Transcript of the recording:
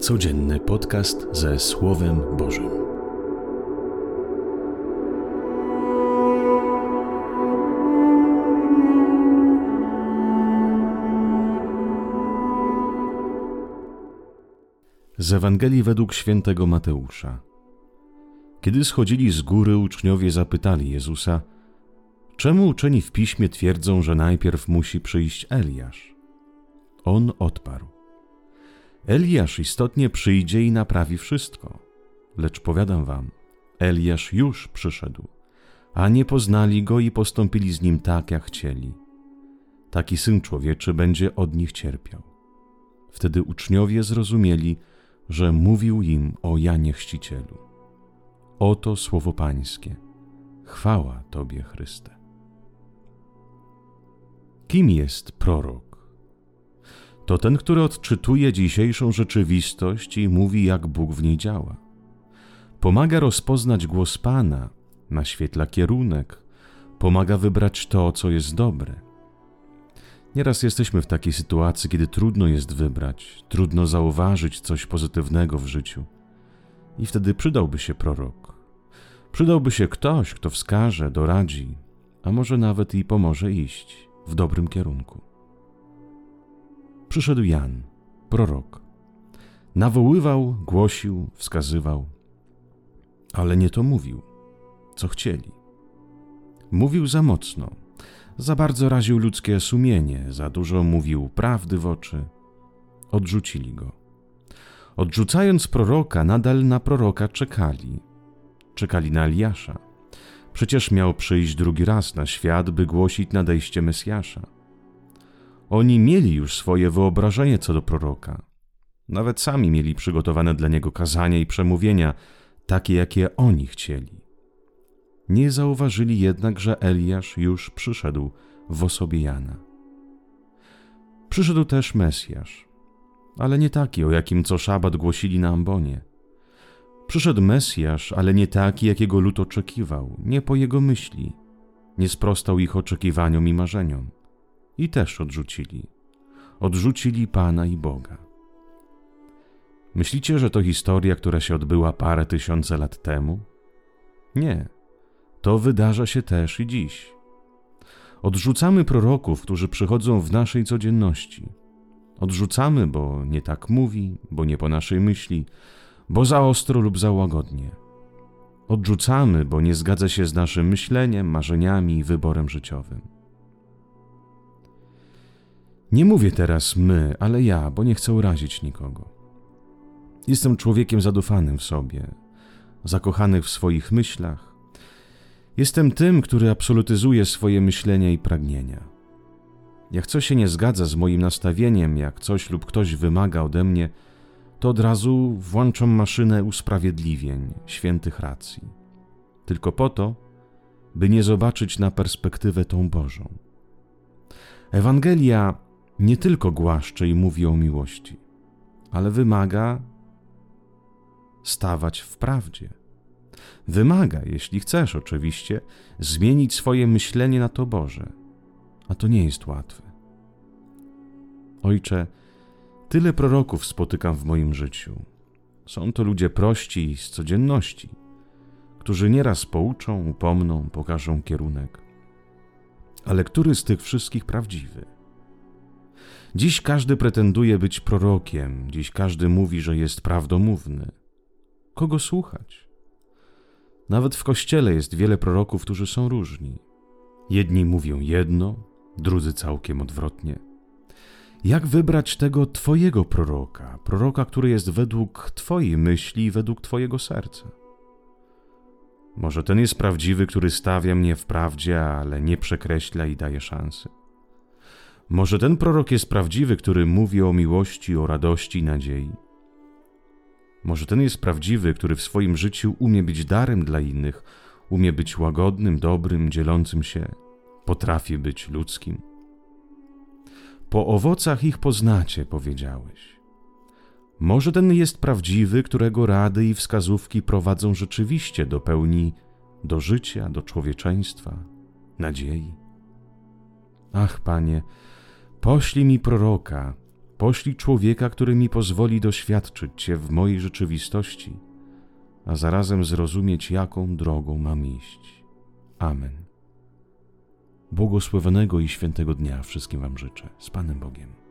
Codzienny podcast ze Słowem Bożym. Z Ewangelii według świętego Mateusza. Kiedy schodzili z góry, uczniowie zapytali Jezusa: Czemu uczeni w piśmie twierdzą, że najpierw musi przyjść Eliasz? On odparł: Eliasz istotnie przyjdzie i naprawi wszystko. Lecz powiadam wam, Eliasz już przyszedł, a nie poznali go i postąpili z nim tak, jak chcieli. Taki syn człowieczy będzie od nich cierpiał. Wtedy uczniowie zrozumieli, że mówił im o Janie Chrzcicielu. Oto słowo Pańskie. Chwała Tobie, Chryste. Kim jest prorok? To ten, który odczytuje dzisiejszą rzeczywistość i mówi, jak Bóg w niej działa. Pomaga rozpoznać głos Pana, naświetla kierunek, pomaga wybrać to, co jest dobre. Nieraz jesteśmy w takiej sytuacji, kiedy trudno jest wybrać, trudno zauważyć coś pozytywnego w życiu. I wtedy przydałby się prorok. Przydałby się ktoś, kto wskaże, doradzi, a może nawet i pomoże iść w dobrym kierunku. Przyszedł Jan, prorok. Nawoływał, głosił, wskazywał, ale nie to mówił, co chcieli. Mówił za mocno, za bardzo raził ludzkie sumienie, za dużo mówił prawdy w oczy. Odrzucili go. Odrzucając proroka, nadal na proroka czekali. Czekali na Eliasza. Przecież miał przyjść drugi raz na świat, by głosić nadejście Mesjasza. Oni mieli już swoje wyobrażenie co do proroka. Nawet sami mieli przygotowane dla niego kazania i przemówienia, takie jakie oni chcieli. Nie zauważyli jednak, że Eliasz już przyszedł w osobie Jana. Przyszedł też Mesjasz, ale nie taki, o jakim co szabat głosili na ambonie. Przyszedł Mesjasz, ale nie taki, jakiego lud oczekiwał, nie po jego myśli, nie sprostał ich oczekiwaniom i marzeniom. I też odrzucili. Odrzucili Pana i Boga. Myślicie, że to historia, która się odbyła parę tysiące lat temu? Nie. To wydarza się też i dziś. Odrzucamy proroków, którzy przychodzą w naszej codzienności. Odrzucamy, bo nie tak mówi, bo nie po naszej myśli, bo za ostro lub za łagodnie. Odrzucamy, bo nie zgadza się z naszym myśleniem, marzeniami i wyborem życiowym. Nie mówię teraz my, ale ja, bo nie chcę urazić nikogo. Jestem człowiekiem zadufanym w sobie, zakochany w swoich myślach. Jestem tym, który absolutyzuje swoje myślenia i pragnienia. Jak coś się nie zgadza z moim nastawieniem, jak coś lub ktoś wymaga ode mnie, to od razu włączam maszynę usprawiedliwień, świętych racji. Tylko po to, by nie zobaczyć na perspektywę tą Bożą. Ewangelia nie tylko głaszcze i mówi o miłości, ale wymaga stawać w prawdzie. Wymaga, jeśli chcesz oczywiście, zmienić swoje myślenie na to Boże, a to nie jest łatwe. Ojcze, tyle proroków spotykam w moim życiu. Są to ludzie prości z codzienności, którzy nieraz pouczą, upomną, pokażą kierunek. Ale który z tych wszystkich prawdziwy? Dziś każdy pretenduje być prorokiem, dziś każdy mówi, że jest prawdomówny. Kogo słuchać? Nawet w kościele jest wiele proroków, którzy są różni. Jedni mówią jedno, drudzy całkiem odwrotnie. Jak wybrać tego Twojego proroka, proroka, który jest według Twojej myśli i według Twojego serca? Może ten jest prawdziwy, który stawia mnie w prawdzie, ale nie przekreśla i daje szansy. Może ten prorok jest prawdziwy, który mówi o miłości, o radości i nadziei. Może ten jest prawdziwy, który w swoim życiu umie być darem dla innych, umie być łagodnym, dobrym, dzielącym się, potrafi być ludzkim. Po owocach ich poznacie, powiedziałeś. Może ten jest prawdziwy, którego rady i wskazówki prowadzą rzeczywiście do pełni, do życia, do człowieczeństwa, nadziei. Ach, panie, poślij mi proroka, Poślij człowieka, który mi pozwoli doświadczyć Cię w mojej rzeczywistości, a zarazem zrozumieć, jaką drogą mam iść. Amen. Błogosławionego i świętego dnia wszystkim Wam życzę. Z Panem Bogiem.